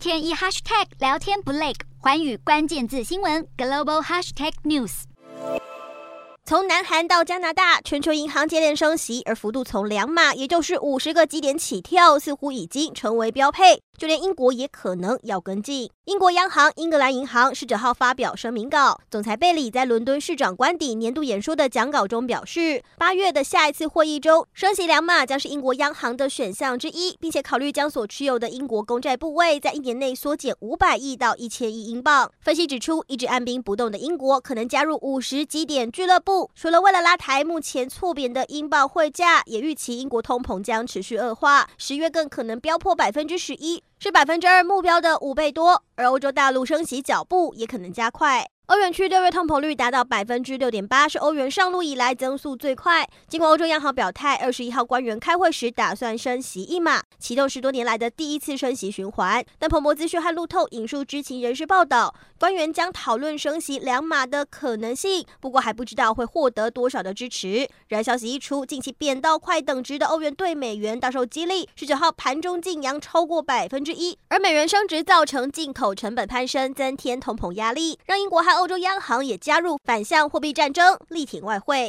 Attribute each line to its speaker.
Speaker 1: 天一 hashtag 聊天不累，环宇关键字新闻 global hashtag news。
Speaker 2: 从南韩到加拿大，全球银行接连升息，而幅度从两码，也就是五十个基点起跳，似乎已经成为标配。就连英国也可能要跟进。英国央行英格兰银行十九号发表声明稿，总裁贝里在伦敦市长官邸年度演说的讲稿中表示，八月的下一次会议中，升息两码将是英国央行的选项之一，并且考虑将所持有的英国公债部位在一年内缩减五百亿到一千亿英镑。分析指出，一直按兵不动的英国可能加入五十基点俱乐部。除了为了拉抬目前错贬的英镑汇价，也预期英国通膨将持续恶化，十月更可能飙破百分之十一。是百分之二目标的五倍多，而欧洲大陆升息脚步也可能加快。欧元区六月通膨率达到百分之六点八，是欧元上路以来增速最快。经过欧洲央行表态，二十一号官员开会时打算升息一码，启动十多年来的第一次升息循环。但彭博资讯和路透引述知情人士报道，官员将讨论升息两码的可能性，不过还不知道会获得多少的支持。然而消息一出，近期贬到快等值的欧元兑美元大受激励，十九号盘中劲扬超过百分之一，而美元升值造成进口成本攀升，增添通膨压力，让英国和欧洲央行也加入反向货币战争，力挺外汇。